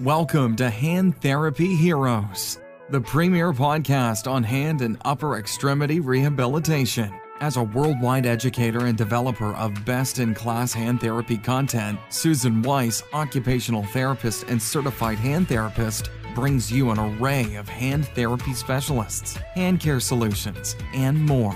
Welcome to Hand Therapy Heroes, the premier podcast on hand and upper extremity rehabilitation. As a worldwide educator and developer of best in class hand therapy content, Susan Weiss, occupational therapist and certified hand therapist, brings you an array of hand therapy specialists, hand care solutions, and more.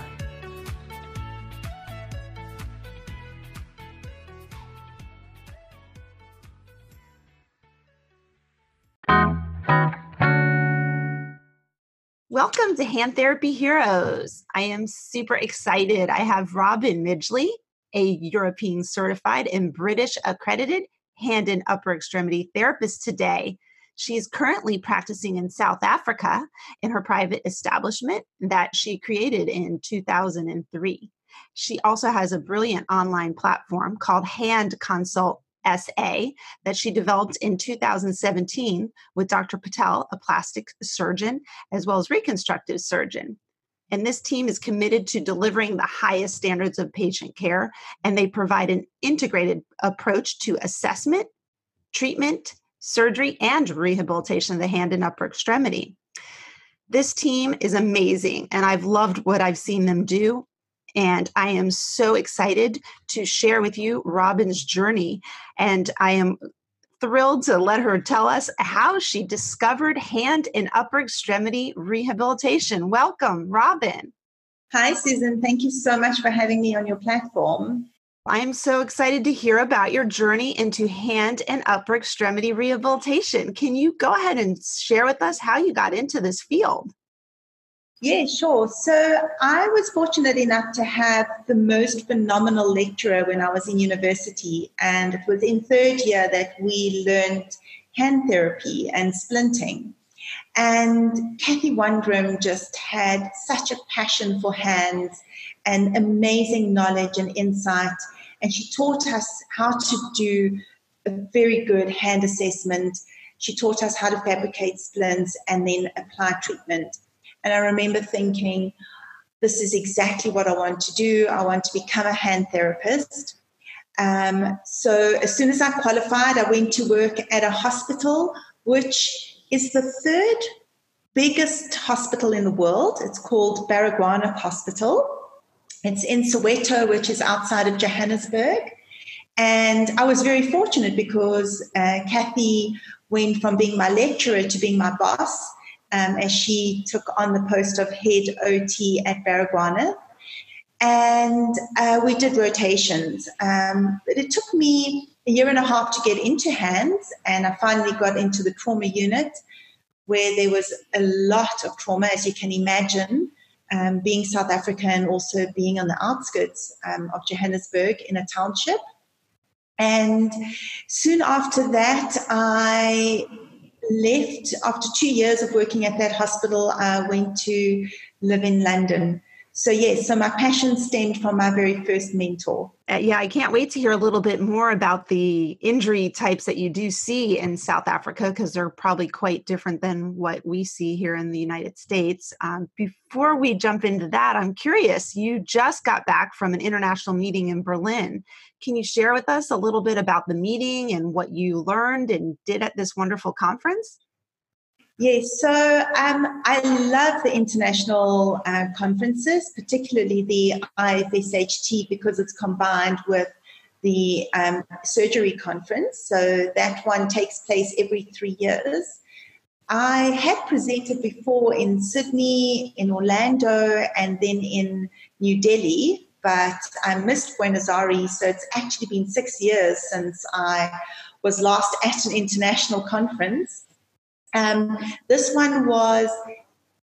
Welcome to Hand Therapy Heroes. I am super excited. I have Robin Midgley, a European certified and British accredited hand and upper extremity therapist today. She is currently practicing in South Africa in her private establishment that she created in 2003. She also has a brilliant online platform called Hand Consult SA that she developed in 2017 with Dr. Patel, a plastic surgeon, as well as reconstructive surgeon. And this team is committed to delivering the highest standards of patient care, and they provide an integrated approach to assessment, treatment, surgery, and rehabilitation of the hand and upper extremity. This team is amazing, and I've loved what I've seen them do. And I am so excited to share with you Robin's journey. And I am thrilled to let her tell us how she discovered hand and upper extremity rehabilitation. Welcome, Robin. Hi, Susan. Thank you so much for having me on your platform. I'm so excited to hear about your journey into hand and upper extremity rehabilitation. Can you go ahead and share with us how you got into this field? Yeah, sure. So I was fortunate enough to have the most phenomenal lecturer when I was in university. And it was in third year that we learned hand therapy and splinting. And Kathy Wondrum just had such a passion for hands and amazing knowledge and insight. And she taught us how to do a very good hand assessment. She taught us how to fabricate splints and then apply treatment. And I remember thinking, this is exactly what I want to do. I want to become a hand therapist. Um, so as soon as I qualified, I went to work at a hospital, which is the third biggest hospital in the world. It's called Baragwanath Hospital. It's in Soweto, which is outside of Johannesburg. And I was very fortunate because uh, Kathy went from being my lecturer to being my boss um, as she took on the post of head OT at Baragwanath. And uh, we did rotations. Um, but it took me a year and a half to get into hands, and I finally got into the trauma unit where there was a lot of trauma, as you can imagine, um, being South African also being on the outskirts um, of Johannesburg in a township. And soon after that, I left after two years of working at that hospital. I went to live in London. So, yes, so my passion stemmed from my very first mentor. Uh, yeah, I can't wait to hear a little bit more about the injury types that you do see in South Africa because they're probably quite different than what we see here in the United States. Um, before we jump into that, I'm curious you just got back from an international meeting in Berlin. Can you share with us a little bit about the meeting and what you learned and did at this wonderful conference? Yes, so um, I love the international uh, conferences, particularly the IFSHT, because it's combined with the um, surgery conference. So that one takes place every three years. I had presented before in Sydney, in Orlando, and then in New Delhi, but I missed Buenos Aires. So it's actually been six years since I was last at an international conference. Um, this one was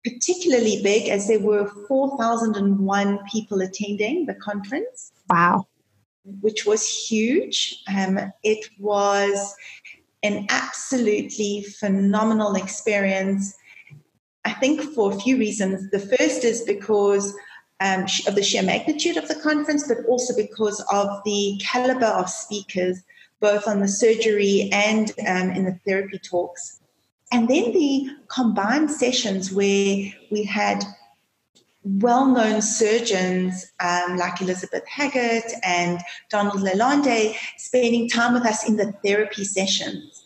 particularly big as there were 4,001 people attending the conference. Wow. Which was huge. Um, it was an absolutely phenomenal experience. I think for a few reasons. The first is because um, of the sheer magnitude of the conference, but also because of the caliber of speakers, both on the surgery and um, in the therapy talks. And then the combined sessions where we had well known surgeons um, like Elizabeth Hagert and Donald Lalonde spending time with us in the therapy sessions.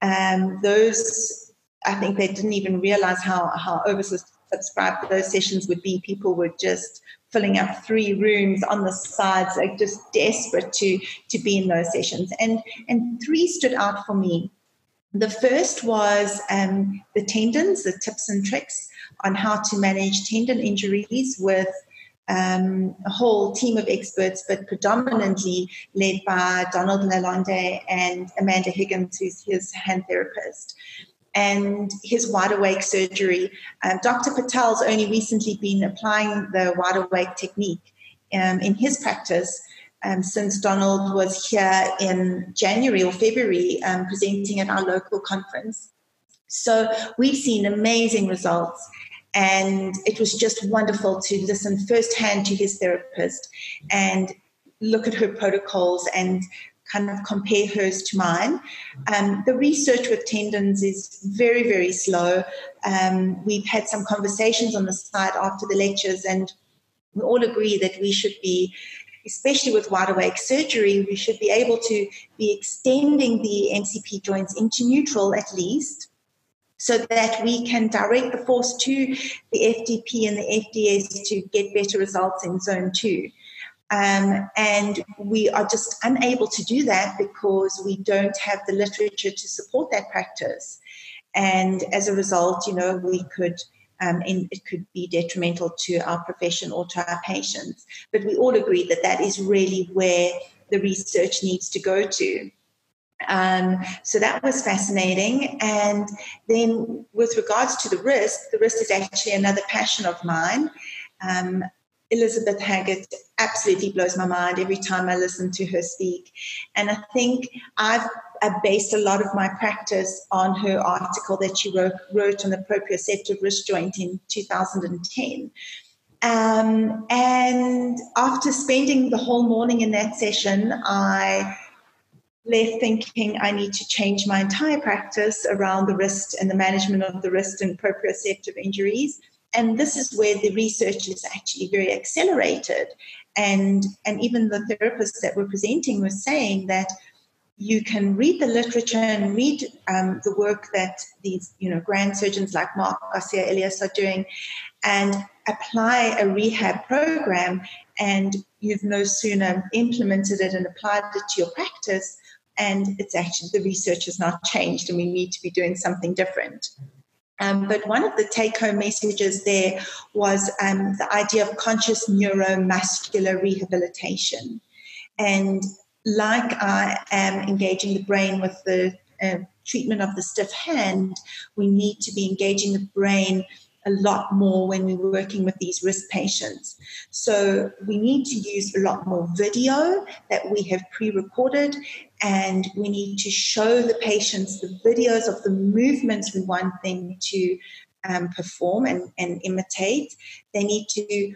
Um, those, I think they didn't even realize how, how oversubscribed those sessions would be. People were just filling up three rooms on the sides, like just desperate to, to be in those sessions. And, and three stood out for me. The first was um, the tendons, the tips and tricks on how to manage tendon injuries with um, a whole team of experts, but predominantly led by Donald Lalonde and Amanda Higgins, who's his hand therapist. And his wide awake surgery. Um, Dr. Patel's only recently been applying the wide awake technique um, in his practice um, since Donald was here in January or February um, presenting at our local conference. So we've seen amazing results. And it was just wonderful to listen firsthand to his therapist and look at her protocols and kind of compare hers to mine. Um, the research with tendons is very, very slow. Um, we've had some conversations on the side after the lectures, and we all agree that we should be, especially with wide awake surgery, we should be able to be extending the MCP joints into neutral at least so that we can direct the force to the FDP and the FDS to get better results in zone two. Um, and we are just unable to do that because we don't have the literature to support that practice. And as a result, you know, we could, um, and it could be detrimental to our profession or to our patients. But we all agree that that is really where the research needs to go to. Um, so that was fascinating. And then, with regards to the wrist, the wrist is actually another passion of mine. Um, Elizabeth Hagert absolutely blows my mind every time I listen to her speak. And I think I've, I've based a lot of my practice on her article that she wrote, wrote on the proprioceptive wrist joint in 2010. Um, and after spending the whole morning in that session, I left thinking I need to change my entire practice around the wrist and the management of the wrist and proprioceptive injuries. And this is where the research is actually very accelerated. And, and even the therapists that were presenting were saying that you can read the literature and read um, the work that these you know grand surgeons like Mark Garcia Elias are doing and apply a rehab program and you've no sooner implemented it and applied it to your practice and it's actually the research has not changed and we need to be doing something different. Um, but one of the take home messages there was um, the idea of conscious neuromuscular rehabilitation. And like I am engaging the brain with the uh, treatment of the stiff hand, we need to be engaging the brain a lot more when we're working with these wrist patients. So we need to use a lot more video that we have pre-recorded and we need to show the patients the videos of the movements we want them to um, perform and, and imitate. They need to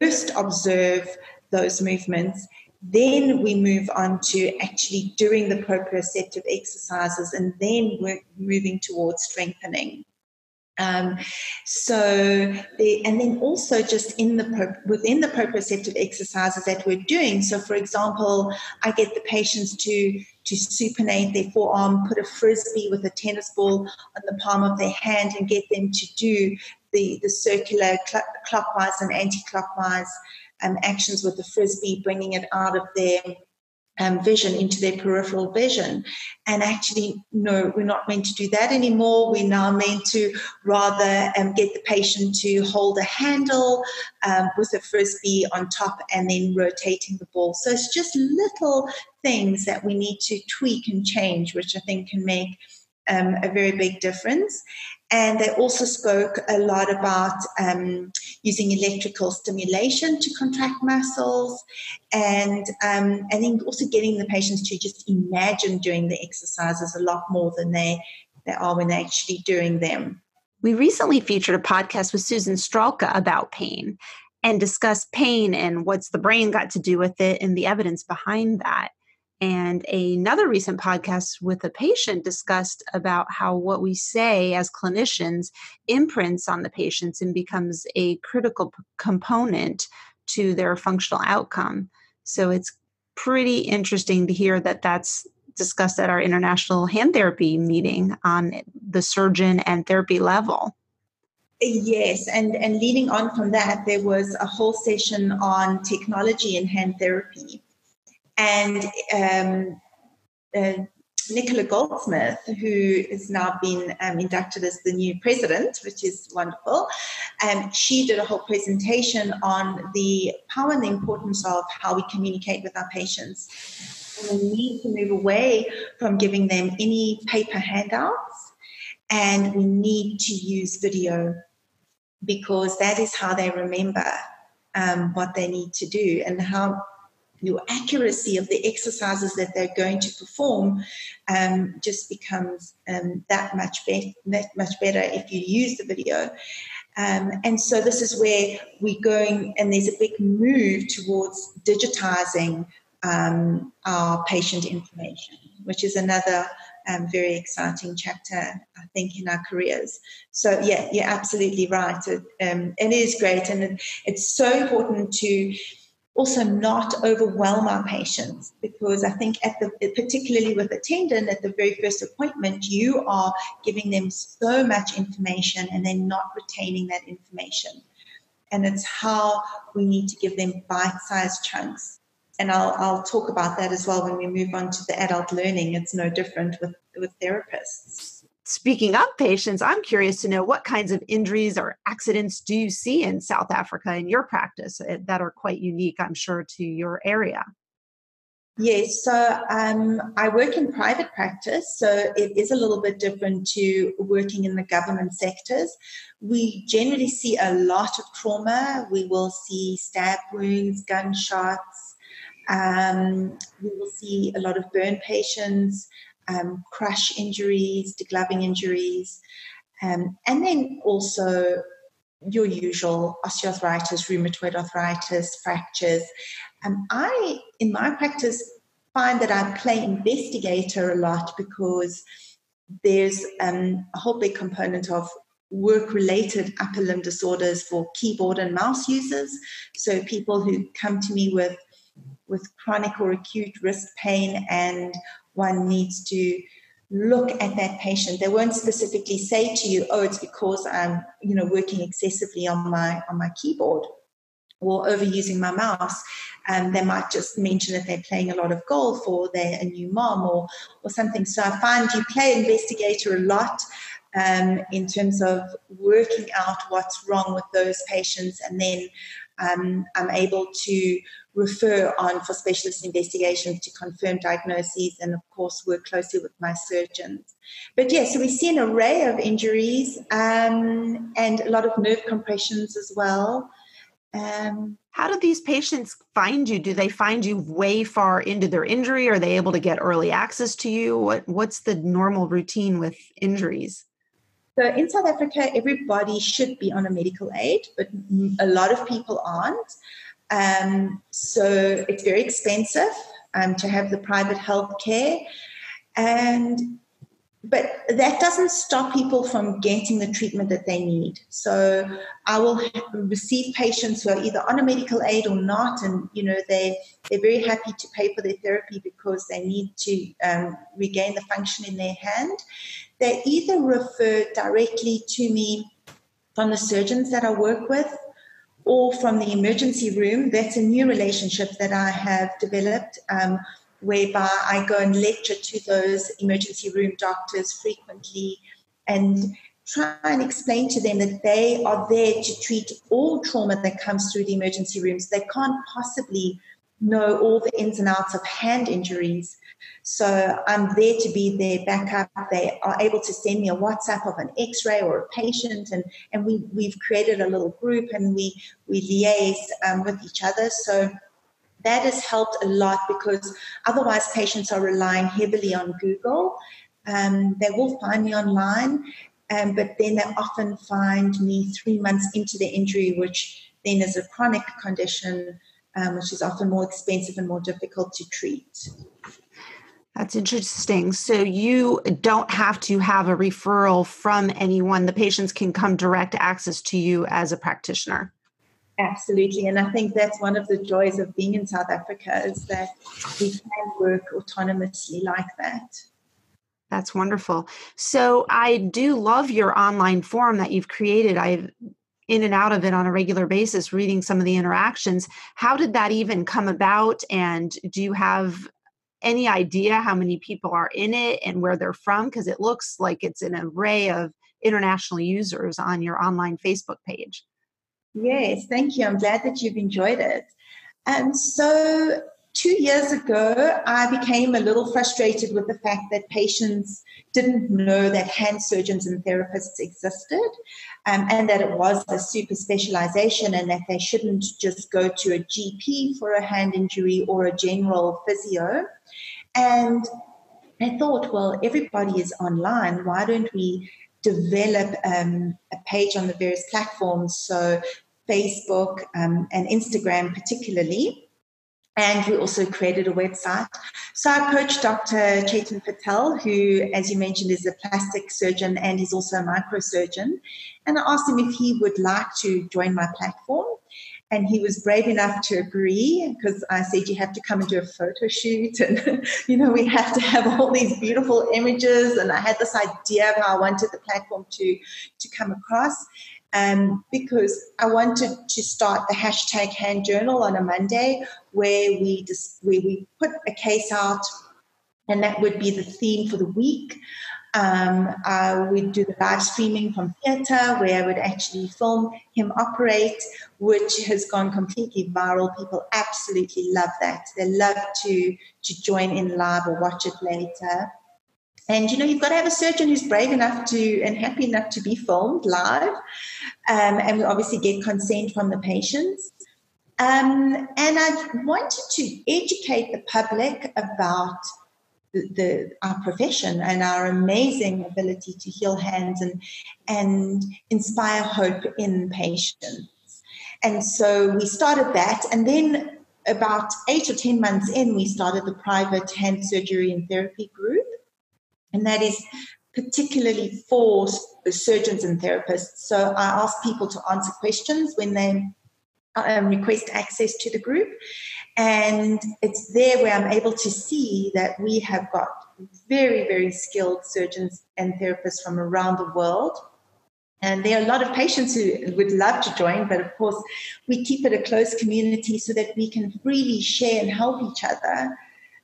first observe those movements then we move on to actually doing the proprioceptive exercises and then we're moving towards strengthening. Um, so the, and then also just in the within the proprioceptive exercises that we're doing. So, for example, I get the patients to to supinate their forearm, put a frisbee with a tennis ball on the palm of their hand, and get them to do the the circular cl- clockwise and anti-clockwise um, actions with the frisbee, bringing it out of their um, vision into their peripheral vision. And actually, no, we're not meant to do that anymore. We're now meant to rather um, get the patient to hold a handle um, with a frisbee on top and then rotating the ball. So it's just little things that we need to tweak and change, which I think can make um, a very big difference. And they also spoke a lot about um, using electrical stimulation to contract muscles, and um, I think also getting the patients to just imagine doing the exercises a lot more than they they are when they're actually doing them. We recently featured a podcast with Susan Stralka about pain and discussed pain and what's the brain got to do with it and the evidence behind that. And another recent podcast with a patient discussed about how what we say as clinicians imprints on the patients and becomes a critical p- component to their functional outcome. So it's pretty interesting to hear that that's discussed at our international hand therapy meeting on the surgeon and therapy level. Yes, and, and leading on from that, there was a whole session on technology in hand therapy. And um, uh, Nicola Goldsmith, who has now been um, inducted as the new president, which is wonderful, um, she did a whole presentation on the power and the importance of how we communicate with our patients. And we need to move away from giving them any paper handouts, and we need to use video because that is how they remember um, what they need to do and how your accuracy of the exercises that they're going to perform um, just becomes um, that much better that much better if you use the video um, and so this is where we're going and there's a big move towards digitizing um, our patient information which is another um, very exciting chapter, I think, in our careers. So, yeah, you're absolutely right. It, um, it is great. And it, it's so important to also not overwhelm our patients because I think at the particularly with a tendon at the very first appointment you are giving them so much information and they're not retaining that information. And it's how we need to give them bite-sized chunks. And I'll, I'll talk about that as well when we move on to the adult learning. It's no different with with therapists Speaking of patients, I'm curious to know what kinds of injuries or accidents do you see in South Africa in your practice eh, that are quite unique, I'm sure, to your area? Yes, so um, I work in private practice, so it is a little bit different to working in the government sectors. We generally see a lot of trauma. We will see stab wounds, gunshots. Um, we will see a lot of burn patients um, crush injuries, degloving injuries, um, and then also your usual osteoarthritis, rheumatoid arthritis, fractures. Um, I, in my practice, find that I play investigator a lot because there's um, a whole big component of work related upper limb disorders for keyboard and mouse users. So people who come to me with with chronic or acute wrist pain and one needs to look at that patient. They won't specifically say to you, "Oh, it's because I'm, you know, working excessively on my on my keyboard or overusing my mouse." And um, they might just mention that they're playing a lot of golf or they're a new mom or or something. So I find you play investigator a lot. Um, in terms of working out what's wrong with those patients, and then um, I'm able to refer on for specialist investigations to confirm diagnoses and, of course, work closely with my surgeons. But yeah, so we see an array of injuries um, and a lot of nerve compressions as well. Um, How do these patients find you? Do they find you way far into their injury? Are they able to get early access to you? What What's the normal routine with injuries? So in South Africa, everybody should be on a medical aid, but a lot of people aren't. Um, so it's very expensive um, to have the private health care. And but that doesn't stop people from getting the treatment that they need. So I will receive patients who are either on a medical aid or not, and you know they they're very happy to pay for their therapy because they need to um, regain the function in their hand. They either refer directly to me from the surgeons that I work with, or from the emergency room. That's a new relationship that I have developed, um, whereby I go and lecture to those emergency room doctors frequently and try and explain to them that they are there to treat all trauma that comes through the emergency rooms. They can't possibly know all the ins and outs of hand injuries. So I'm there to be their backup. They are able to send me a WhatsApp of an X-ray or a patient, and and we we've created a little group and we we liaise um, with each other. So that has helped a lot because otherwise patients are relying heavily on Google. Um, they will find me online, um, but then they often find me three months into the injury, which then is a chronic condition, um, which is often more expensive and more difficult to treat. That's interesting. So you don't have to have a referral from anyone. The patients can come direct access to you as a practitioner. Absolutely. And I think that's one of the joys of being in South Africa is that we can work autonomously like that. That's wonderful. So I do love your online forum that you've created. I've in and out of it on a regular basis, reading some of the interactions. How did that even come about? And do you have any idea how many people are in it and where they're from? Because it looks like it's an array of international users on your online Facebook page. Yes, thank you. I'm glad that you've enjoyed it. And so, two years ago, I became a little frustrated with the fact that patients didn't know that hand surgeons and therapists existed um, and that it was a super specialization and that they shouldn't just go to a GP for a hand injury or a general physio. And I thought, well, everybody is online. Why don't we develop um, a page on the various platforms? So, Facebook um, and Instagram, particularly and we also created a website. So I approached Dr. Chetan Patel, who, as you mentioned, is a plastic surgeon and he's also a microsurgeon. And I asked him if he would like to join my platform. And he was brave enough to agree because I said, You have to come and do a photo shoot. And, you know, we have to have all these beautiful images. And I had this idea of how I wanted the platform to, to come across um, because I wanted to start the hashtag hand journal on a Monday where we just where we put a case out and that would be the theme for the week. Um, I would do the live streaming from theatre where I would actually film him operate, which has gone completely viral. People absolutely love that. They love to to join in live or watch it later. And you know, you've got to have a surgeon who's brave enough to and happy enough to be filmed live. Um, and we obviously get consent from the patients. Um, and I wanted to educate the public about the, the, our profession and our amazing ability to heal hands and and inspire hope in patients. And so we started that, and then about eight or ten months in, we started the private hand surgery and therapy group and that is particularly for surgeons and therapists. So I ask people to answer questions when they um, request access to the group. And it's there where I'm able to see that we have got very, very skilled surgeons and therapists from around the world. And there are a lot of patients who would love to join, but of course, we keep it a close community so that we can freely share and help each other.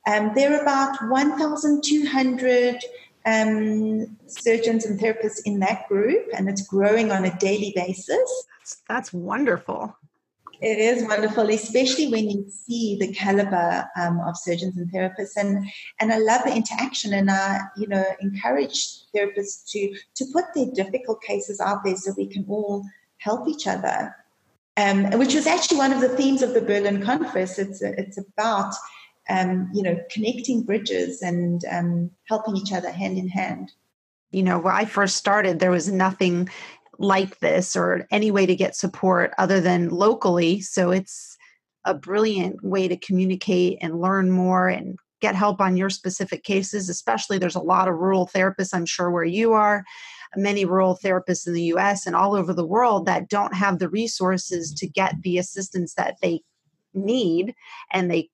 Um, there are about 1,200 um, surgeons and therapists in that group, and it's growing on a daily basis. That's wonderful. It is wonderful, especially when you see the caliber um, of surgeons and therapists, and and I love the interaction, and I you know encourage therapists to to put their difficult cases out there so we can all help each other, um, which was actually one of the themes of the Berlin conference. It's it's about um, you know, connecting bridges and um, helping each other hand in hand. You know, when I first started, there was nothing like this or any way to get support other than locally. So it's a brilliant way to communicate and learn more and get help on your specific cases, especially there's a lot of rural therapists, I'm sure, where you are, many rural therapists in the US and all over the world that don't have the resources to get the assistance that they need and they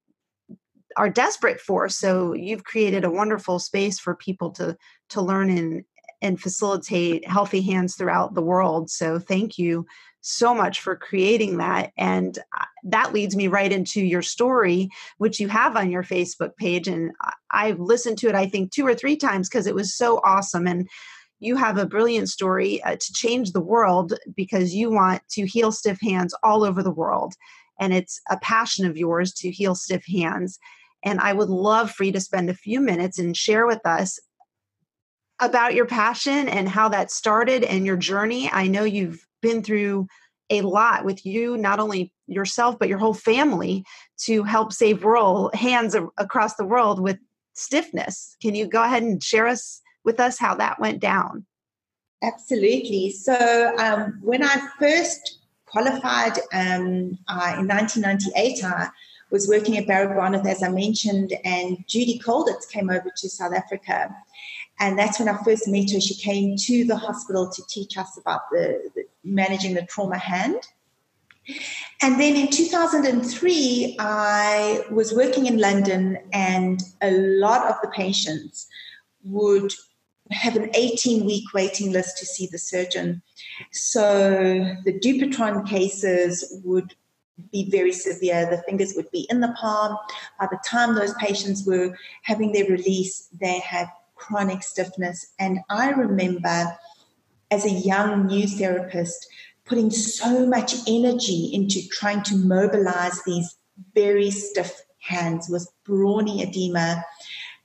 are desperate for. So you've created a wonderful space for people to to learn and and facilitate healthy hands throughout the world. So thank you so much for creating that. And uh, that leads me right into your story, which you have on your Facebook page. And I've listened to it, I think, two or three times because it was so awesome. And you have a brilliant story uh, to change the world because you want to heal stiff hands all over the world. And it's a passion of yours to heal stiff hands. And I would love for you to spend a few minutes and share with us about your passion and how that started and your journey. I know you've been through a lot with you, not only yourself, but your whole family to help save world hands across the world with stiffness. Can you go ahead and share us with us how that went down? Absolutely. So um, when I first qualified um, uh, in 1998, I was working at Barry Baragwanath, as I mentioned, and Judy Colditz came over to South Africa. And that's when I first met her. She came to the hospital to teach us about the, the managing the trauma hand. And then in 2003, I was working in London, and a lot of the patients would have an 18 week waiting list to see the surgeon. So the Dupuytren cases would be very severe. The fingers would be in the palm. By the time those patients were having their release, they had chronic stiffness. And I remember as a young new therapist putting so much energy into trying to mobilize these very stiff hands with brawny edema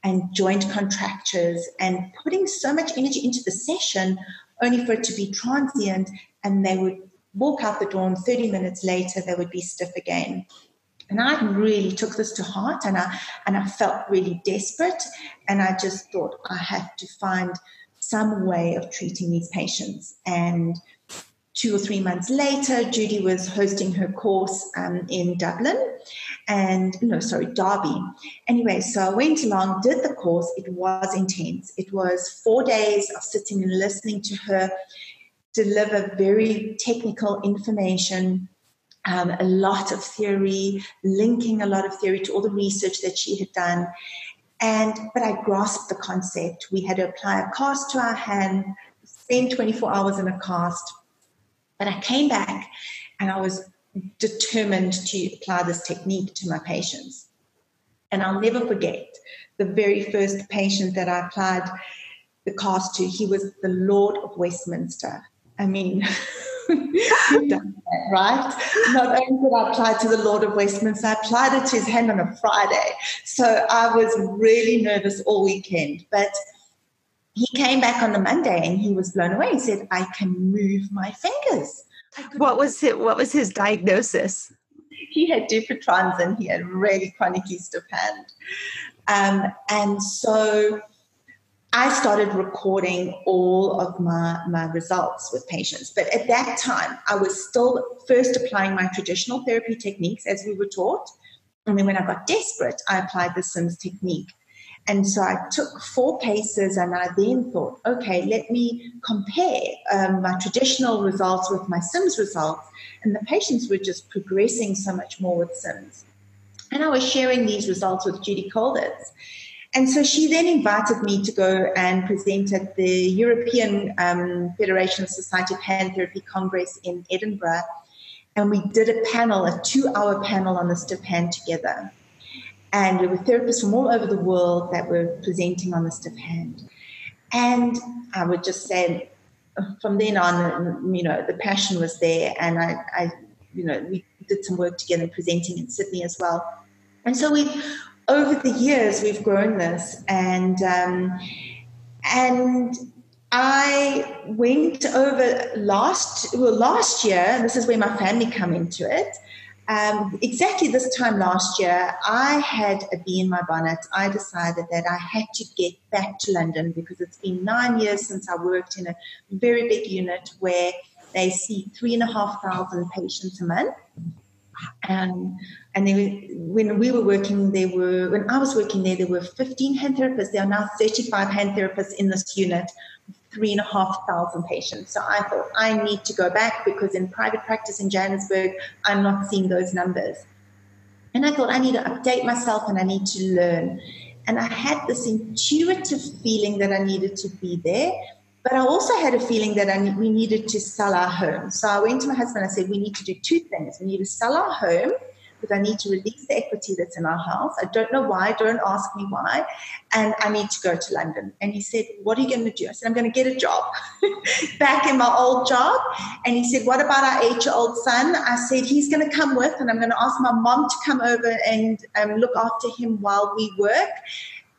and joint contractures and putting so much energy into the session only for it to be transient and they would walk out the door and 30 minutes later they would be stiff again and I really took this to heart and I and I felt really desperate and I just thought I have to find some way of treating these patients and two or three months later, Judy was hosting her course um, in Dublin and, no, sorry, Derby. Anyway, so I went along, did the course. It was intense. It was four days of sitting and listening to her deliver very technical information. Um, a lot of theory, linking a lot of theory to all the research that she had done. And but I grasped the concept. We had to apply a cast to our hand, spend 24 hours in a cast, but I came back and I was determined to apply this technique to my patients. And I'll never forget the very first patient that I applied the cast to. He was the Lord of Westminster. I mean, that, right? Not only did I apply to the Lord of Westminster, I applied it to his hand on a Friday. So I was really nervous all weekend. But he came back on the Monday and he was blown away. He said, I can move my fingers. What was it? What was his diagnosis? He had Dupuytren's and he had really chronically stiff hand. Um, and so I started recording all of my, my results with patients. But at that time, I was still first applying my traditional therapy techniques as we were taught. And then when I got desperate, I applied the SIMS technique. And so I took four cases and I then thought, okay, let me compare um, my traditional results with my SIMS results. And the patients were just progressing so much more with SIMS. And I was sharing these results with Judy Colditz. And so she then invited me to go and present at the European um, Federation of Society of Hand Therapy Congress in Edinburgh. And we did a panel, a two hour panel on the stiff hand together. And there were therapists from all over the world that were presenting on the stiff hand. And I would just say, from then on, you know, the passion was there. And I, I you know, we did some work together presenting in Sydney as well. And so we, over the years, we've grown this. And, um, and I went over last, well, last year, this is where my family come into it um, exactly this time last year, I had a bee in my bonnet. I decided that I had to get back to London because it's been nine years since I worked in a very big unit where they see three and a half thousand patients a month. Um, and they, when we were working, there were when I was working there, there were 15 hand therapists. There are now 35 hand therapists in this unit, three and a half thousand patients. So I thought I need to go back because in private practice in Johannesburg, I'm not seeing those numbers. And I thought I need to update myself and I need to learn. And I had this intuitive feeling that I needed to be there. But I also had a feeling that I, we needed to sell our home. So I went to my husband. I said, We need to do two things. We need to sell our home because I need to release the equity that's in our house. I don't know why, don't ask me why. And I need to go to London. And he said, What are you going to do? I said, I'm going to get a job back in my old job. And he said, What about our eight year old son? I said, He's going to come with, and I'm going to ask my mom to come over and um, look after him while we work.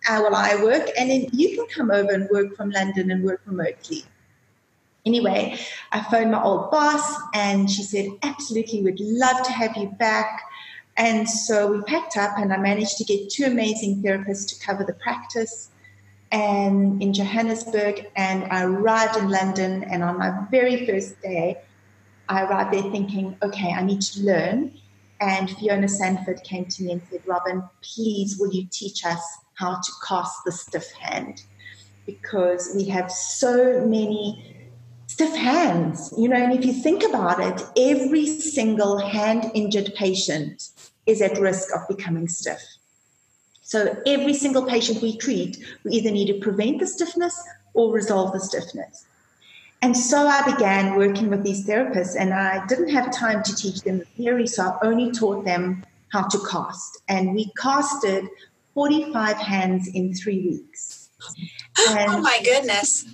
Uh, while I work, and then you can come over and work from London and work remotely. Anyway, I phoned my old boss and she said, Absolutely, we'd love to have you back. And so we packed up, and I managed to get two amazing therapists to cover the practice and in Johannesburg. And I arrived in London, and on my very first day, I arrived there thinking, okay, I need to learn. And Fiona Sandford came to me and said, Robin, please, will you teach us how to cast the stiff hand? Because we have so many stiff hands. You know, and if you think about it, every single hand injured patient is at risk of becoming stiff. So every single patient we treat, we either need to prevent the stiffness or resolve the stiffness. And so I began working with these therapists, and I didn't have time to teach them the theory, so I only taught them how to cast. And we casted 45 hands in three weeks. And oh my goodness.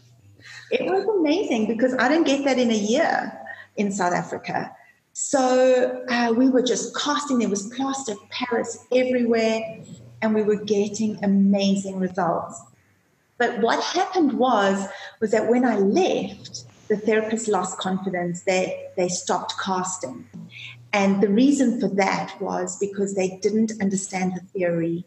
It was amazing because I didn't get that in a year in South Africa. So uh, we were just casting, there was plaster of Paris everywhere, and we were getting amazing results. But what happened was, was that when I left, the therapist lost confidence. They, they stopped casting. And the reason for that was because they didn't understand the theory.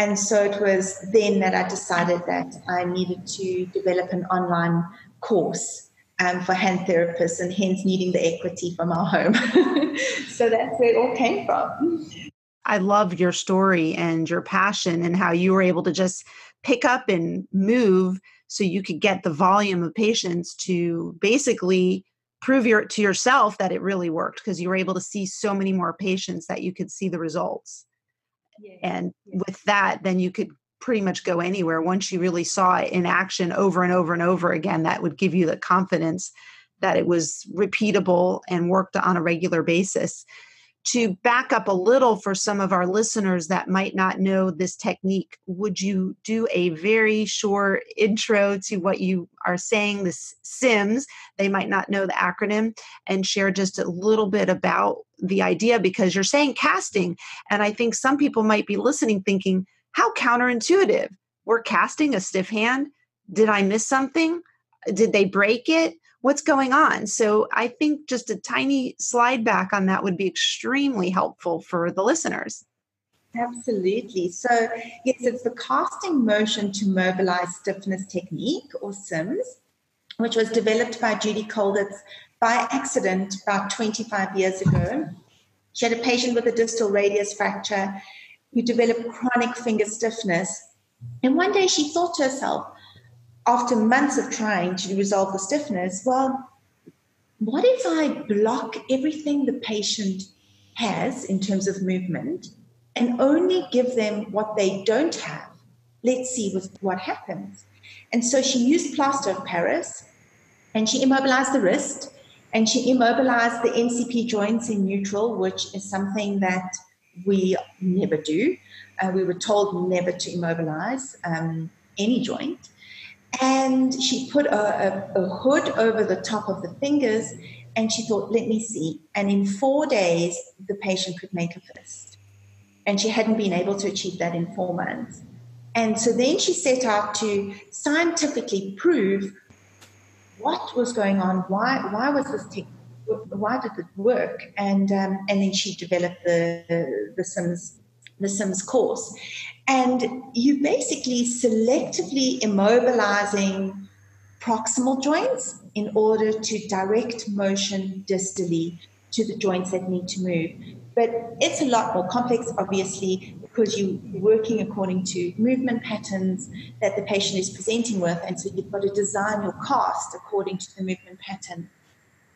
And so it was then that I decided that I needed to develop an online course um, for hand therapists and hence needing the equity from our home. so that's where it all came from. I love your story and your passion and how you were able to just pick up and move so you could get the volume of patients to basically prove your to yourself that it really worked because you were able to see so many more patients that you could see the results yeah. and yeah. with that then you could pretty much go anywhere once you really saw it in action over and over and over again that would give you the confidence that it was repeatable and worked on a regular basis to back up a little for some of our listeners that might not know this technique, would you do a very short intro to what you are saying, the SIMS? They might not know the acronym, and share just a little bit about the idea because you're saying casting. And I think some people might be listening thinking, how counterintuitive. We're casting a stiff hand. Did I miss something? Did they break it? what's going on. So I think just a tiny slide back on that would be extremely helpful for the listeners. Absolutely. So, yes, it's the casting motion to mobilize stiffness technique or SIMS, which was developed by Judy Colditz by accident about 25 years ago. She had a patient with a distal radius fracture who developed chronic finger stiffness. And one day she thought to herself, after months of trying to resolve the stiffness, well, what if I block everything the patient has in terms of movement and only give them what they don't have? Let's see what happens. And so she used plaster of Paris and she immobilized the wrist and she immobilized the MCP joints in neutral, which is something that we never do. Uh, we were told never to immobilize um, any joint. And she put a, a, a hood over the top of the fingers and she thought, let me see. And in four days, the patient could make a fist. And she hadn't been able to achieve that in four months. And so then she set out to scientifically prove what was going on, why, why was this take, why did it work? And, um, and then she developed the, the SIMS the SIMS course. And you basically selectively immobilizing proximal joints in order to direct motion distally to the joints that need to move. But it's a lot more complex, obviously, because you're working according to movement patterns that the patient is presenting with. And so you've got to design your cast according to the movement pattern.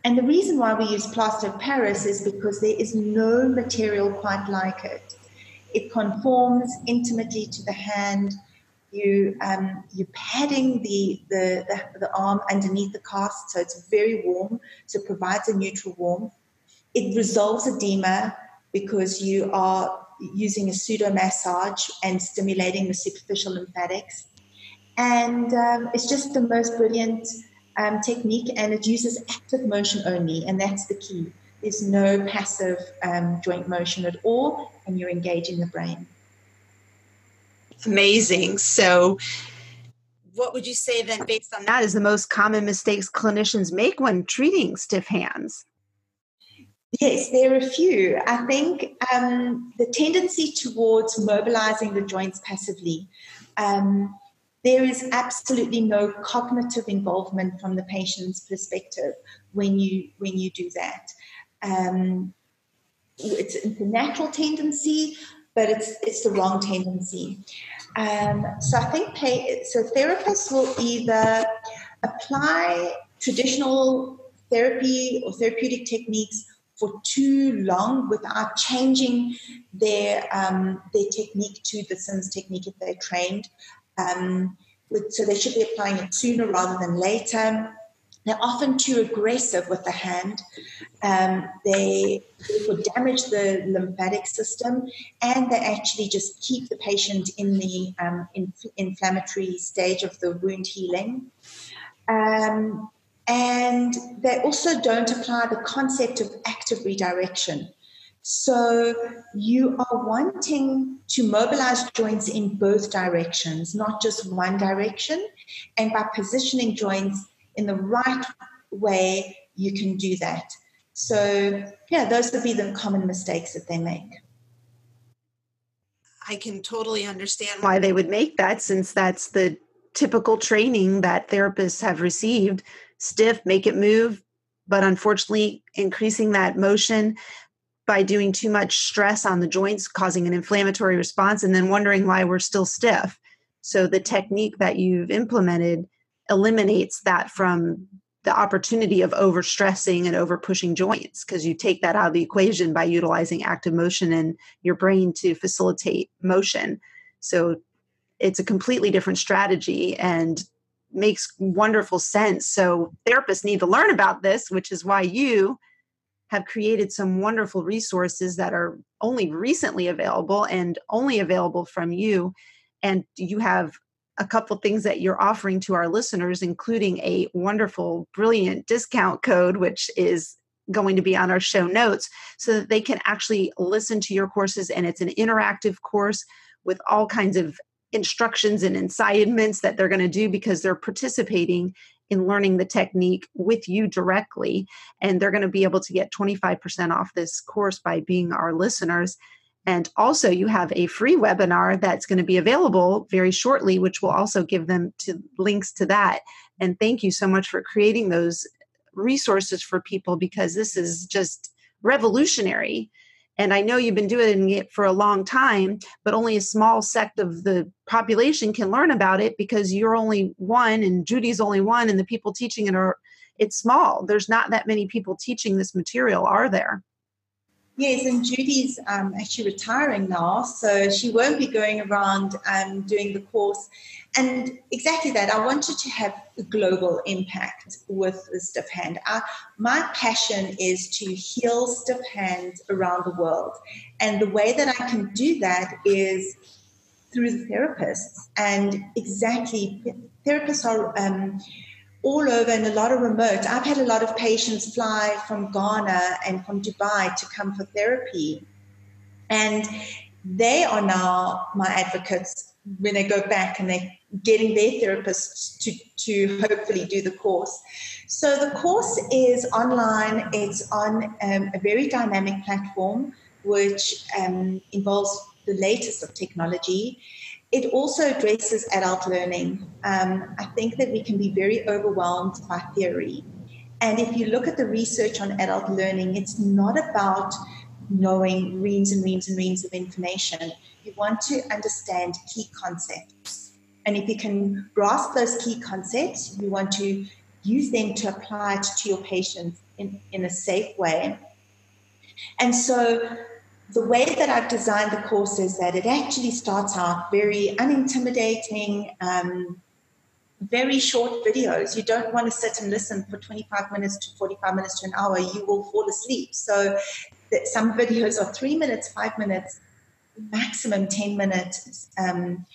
And the reason why we use plaster of Paris is because there is no material quite like it. It conforms intimately to the hand. You, um, you're padding the, the, the, the arm underneath the cast, so it's very warm, so it provides a neutral warmth. It resolves edema because you are using a pseudo massage and stimulating the superficial lymphatics. And um, it's just the most brilliant um, technique, and it uses active motion only, and that's the key. There's no passive um, joint motion at all, and you're engaging the brain. Amazing. So, what would you say then, based on that, is the most common mistakes clinicians make when treating stiff hands? Yes, there are a few. I think um, the tendency towards mobilizing the joints passively. Um, there is absolutely no cognitive involvement from the patient's perspective when you when you do that. Um, it's, it's, a natural tendency, but it's it's the wrong tendency. Um, so I think pay, so therapists will either apply traditional therapy or therapeutic techniques for too long without changing their um, their technique to the SIMS technique if they're trained. Um, with, so they should be applying it sooner rather than later. They're often too aggressive with the hand. Um, they, would damage the lymphatic system, and they actually just keep the patient in the um, inflammatory stage of the wound healing. Um, and they also don't apply the concept of active redirection. So you are wanting to mobilize joints in both directions, not just one direction. And by positioning joints in the right way, you can do that. So, yeah, those would be the common mistakes that they make. I can totally understand why they would make that since that's the typical training that therapists have received stiff, make it move. But unfortunately, increasing that motion by doing too much stress on the joints, causing an inflammatory response, and then wondering why we're still stiff. So, the technique that you've implemented eliminates that from the opportunity of overstressing and over pushing joints because you take that out of the equation by utilizing active motion in your brain to facilitate motion. So, it's a completely different strategy and makes wonderful sense. So therapists need to learn about this, which is why you have created some wonderful resources that are only recently available and only available from you. And you have a couple things that you're offering to our listeners, including a wonderful, brilliant discount code, which is going to be on our show notes so that they can actually listen to your courses. And it's an interactive course with all kinds of instructions and assignments that they're going to do because they're participating in learning the technique with you directly. And they're going to be able to get 25% off this course by being our listeners. And also, you have a free webinar that's going to be available very shortly, which will also give them to links to that. And thank you so much for creating those resources for people because this is just revolutionary and I know you've been doing it for a long time, but only a small sect of the population can learn about it because you're only one and Judy's only one, and the people teaching it are, it's small. There's not that many people teaching this material, are there? Yes, and Judy's um, actually retiring now, so she won't be going around um, doing the course. And exactly that, I wanted to have a global impact with the stiff hand. I, my passion is to heal stiff hands around the world. And the way that I can do that is through the therapists. And exactly, therapists are. Um, all over and a lot of remote. I've had a lot of patients fly from Ghana and from Dubai to come for therapy. And they are now my advocates when they go back and they're getting their therapists to, to hopefully do the course. So the course is online, it's on um, a very dynamic platform which um, involves the latest of technology. It also addresses adult learning. Um, I think that we can be very overwhelmed by theory. And if you look at the research on adult learning, it's not about knowing reams and reams and reams of information. You want to understand key concepts. And if you can grasp those key concepts, you want to use them to apply it to your patients in, in a safe way. And so the way that I've designed the course is that it actually starts out very unintimidating, um, very short videos. You don't want to sit and listen for 25 minutes to 45 minutes to an hour. You will fall asleep. So some videos are three minutes, five minutes, maximum 10 minutes um,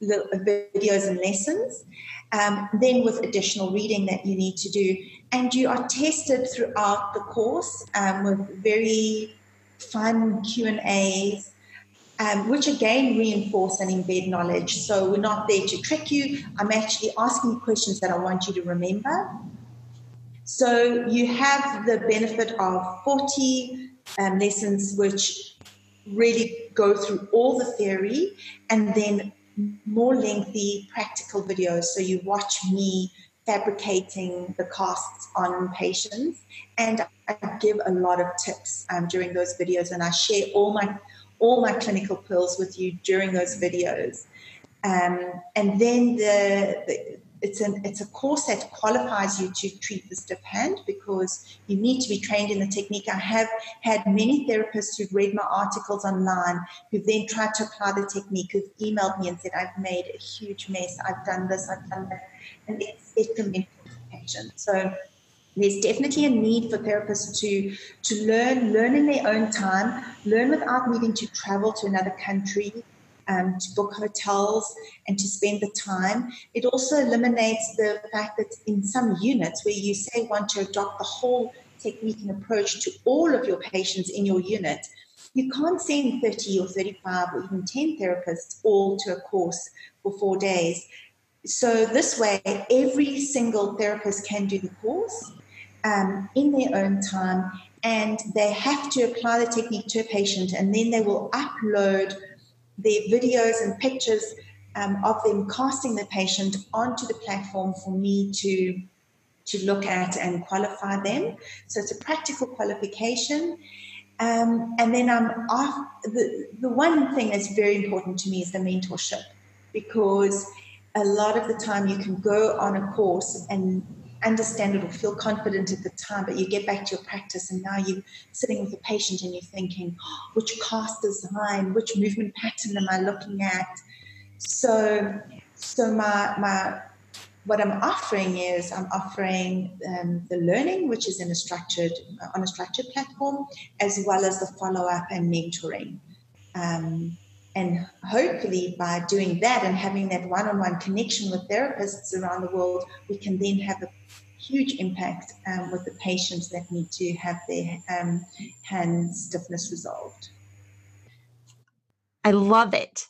videos and lessons. Um, then with additional reading that you need to do. And you are tested throughout the course um, with very fun Q and A's, um, which again reinforce and embed knowledge. So we're not there to trick you. I'm actually asking questions that I want you to remember. So you have the benefit of 40 um, lessons, which really go through all the theory, and then more lengthy practical videos. So you watch me fabricating the costs on patients. And I give a lot of tips um, during those videos, and I share all my all my clinical pearls with you during those videos. Um, and then the, the, it's an it's a course that qualifies you to treat the stiff hand because you need to be trained in the technique. I have had many therapists who've read my articles online who've then tried to apply the technique, who've emailed me and said, I've made a huge mess, I've done this, I've done that. And it's detrimental to the patient. So there's definitely a need for therapists to to learn, learn in their own time, learn without needing to travel to another country, um, to book hotels and to spend the time. It also eliminates the fact that in some units where you say want to adopt the whole technique and approach to all of your patients in your unit, you can't send 30 or 35 or even 10 therapists all to a course for four days. So, this way, every single therapist can do the course um, in their own time and they have to apply the technique to a patient and then they will upload the videos and pictures um, of them casting the patient onto the platform for me to to look at and qualify them. So it's a practical qualification. Um, and then I'm off. The, the one thing that's very important to me is the mentorship because a lot of the time you can go on a course and understand it or feel confident at the time, but you get back to your practice and now you're sitting with a patient and you're thinking, oh, which cast design, which movement pattern am I looking at? So, so my my what I'm offering is I'm offering um, the learning, which is in a structured on a structured platform, as well as the follow up and mentoring. Um, and hopefully, by doing that and having that one on one connection with therapists around the world, we can then have a huge impact um, with the patients that need to have their um, hand stiffness resolved. I love it.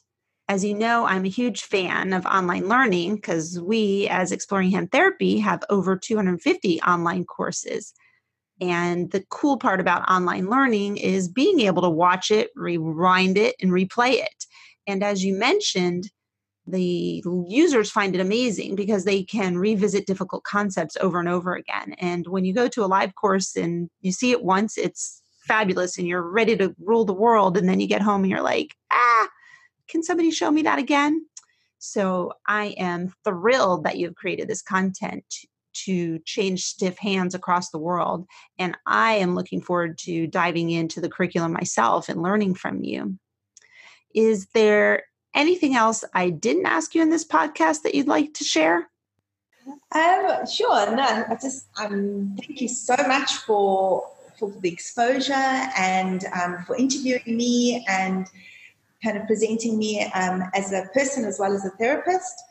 As you know, I'm a huge fan of online learning because we, as Exploring Hand Therapy, have over 250 online courses. And the cool part about online learning is being able to watch it, rewind it, and replay it. And as you mentioned, the users find it amazing because they can revisit difficult concepts over and over again. And when you go to a live course and you see it once, it's fabulous and you're ready to rule the world. And then you get home and you're like, ah, can somebody show me that again? So I am thrilled that you've created this content to change stiff hands across the world. And I am looking forward to diving into the curriculum myself and learning from you. Is there anything else I didn't ask you in this podcast that you'd like to share? Um, sure. No, I just um, thank you so much for for the exposure and um, for interviewing me and kind of presenting me um, as a person as well as a therapist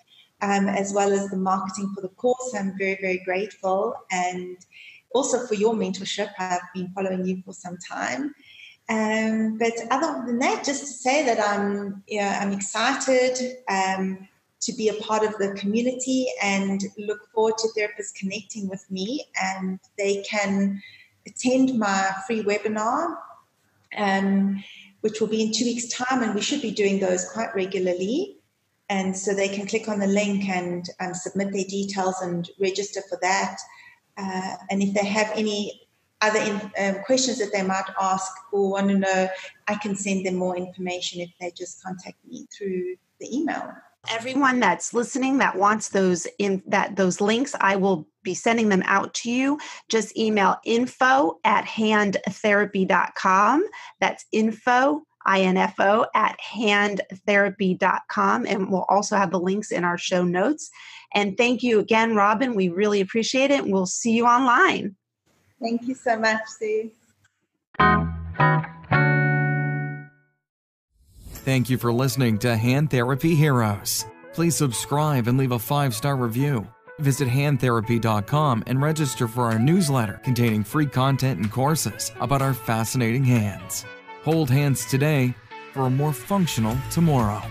um, as well as the marketing for the course. I'm very, very grateful. And also for your mentorship. I've been following you for some time. Um, but other than that, just to say that I'm, you know, I'm excited um, to be a part of the community and look forward to therapists connecting with me. And they can attend my free webinar, um, which will be in two weeks' time, and we should be doing those quite regularly. And so they can click on the link and um, submit their details and register for that. Uh, and if they have any other in, um, questions that they might ask or want to know, I can send them more information if they just contact me through the email. Everyone that's listening that wants those in that those links, I will be sending them out to you. Just email info at handtherapy.com. That's info info at handtherapy.com. And we'll also have the links in our show notes. And thank you again, Robin. We really appreciate it. And we'll see you online. Thank you so much, Sue. Thank you for listening to Hand Therapy Heroes. Please subscribe and leave a five star review. Visit handtherapy.com and register for our newsletter containing free content and courses about our fascinating hands. Hold hands today for a more functional tomorrow.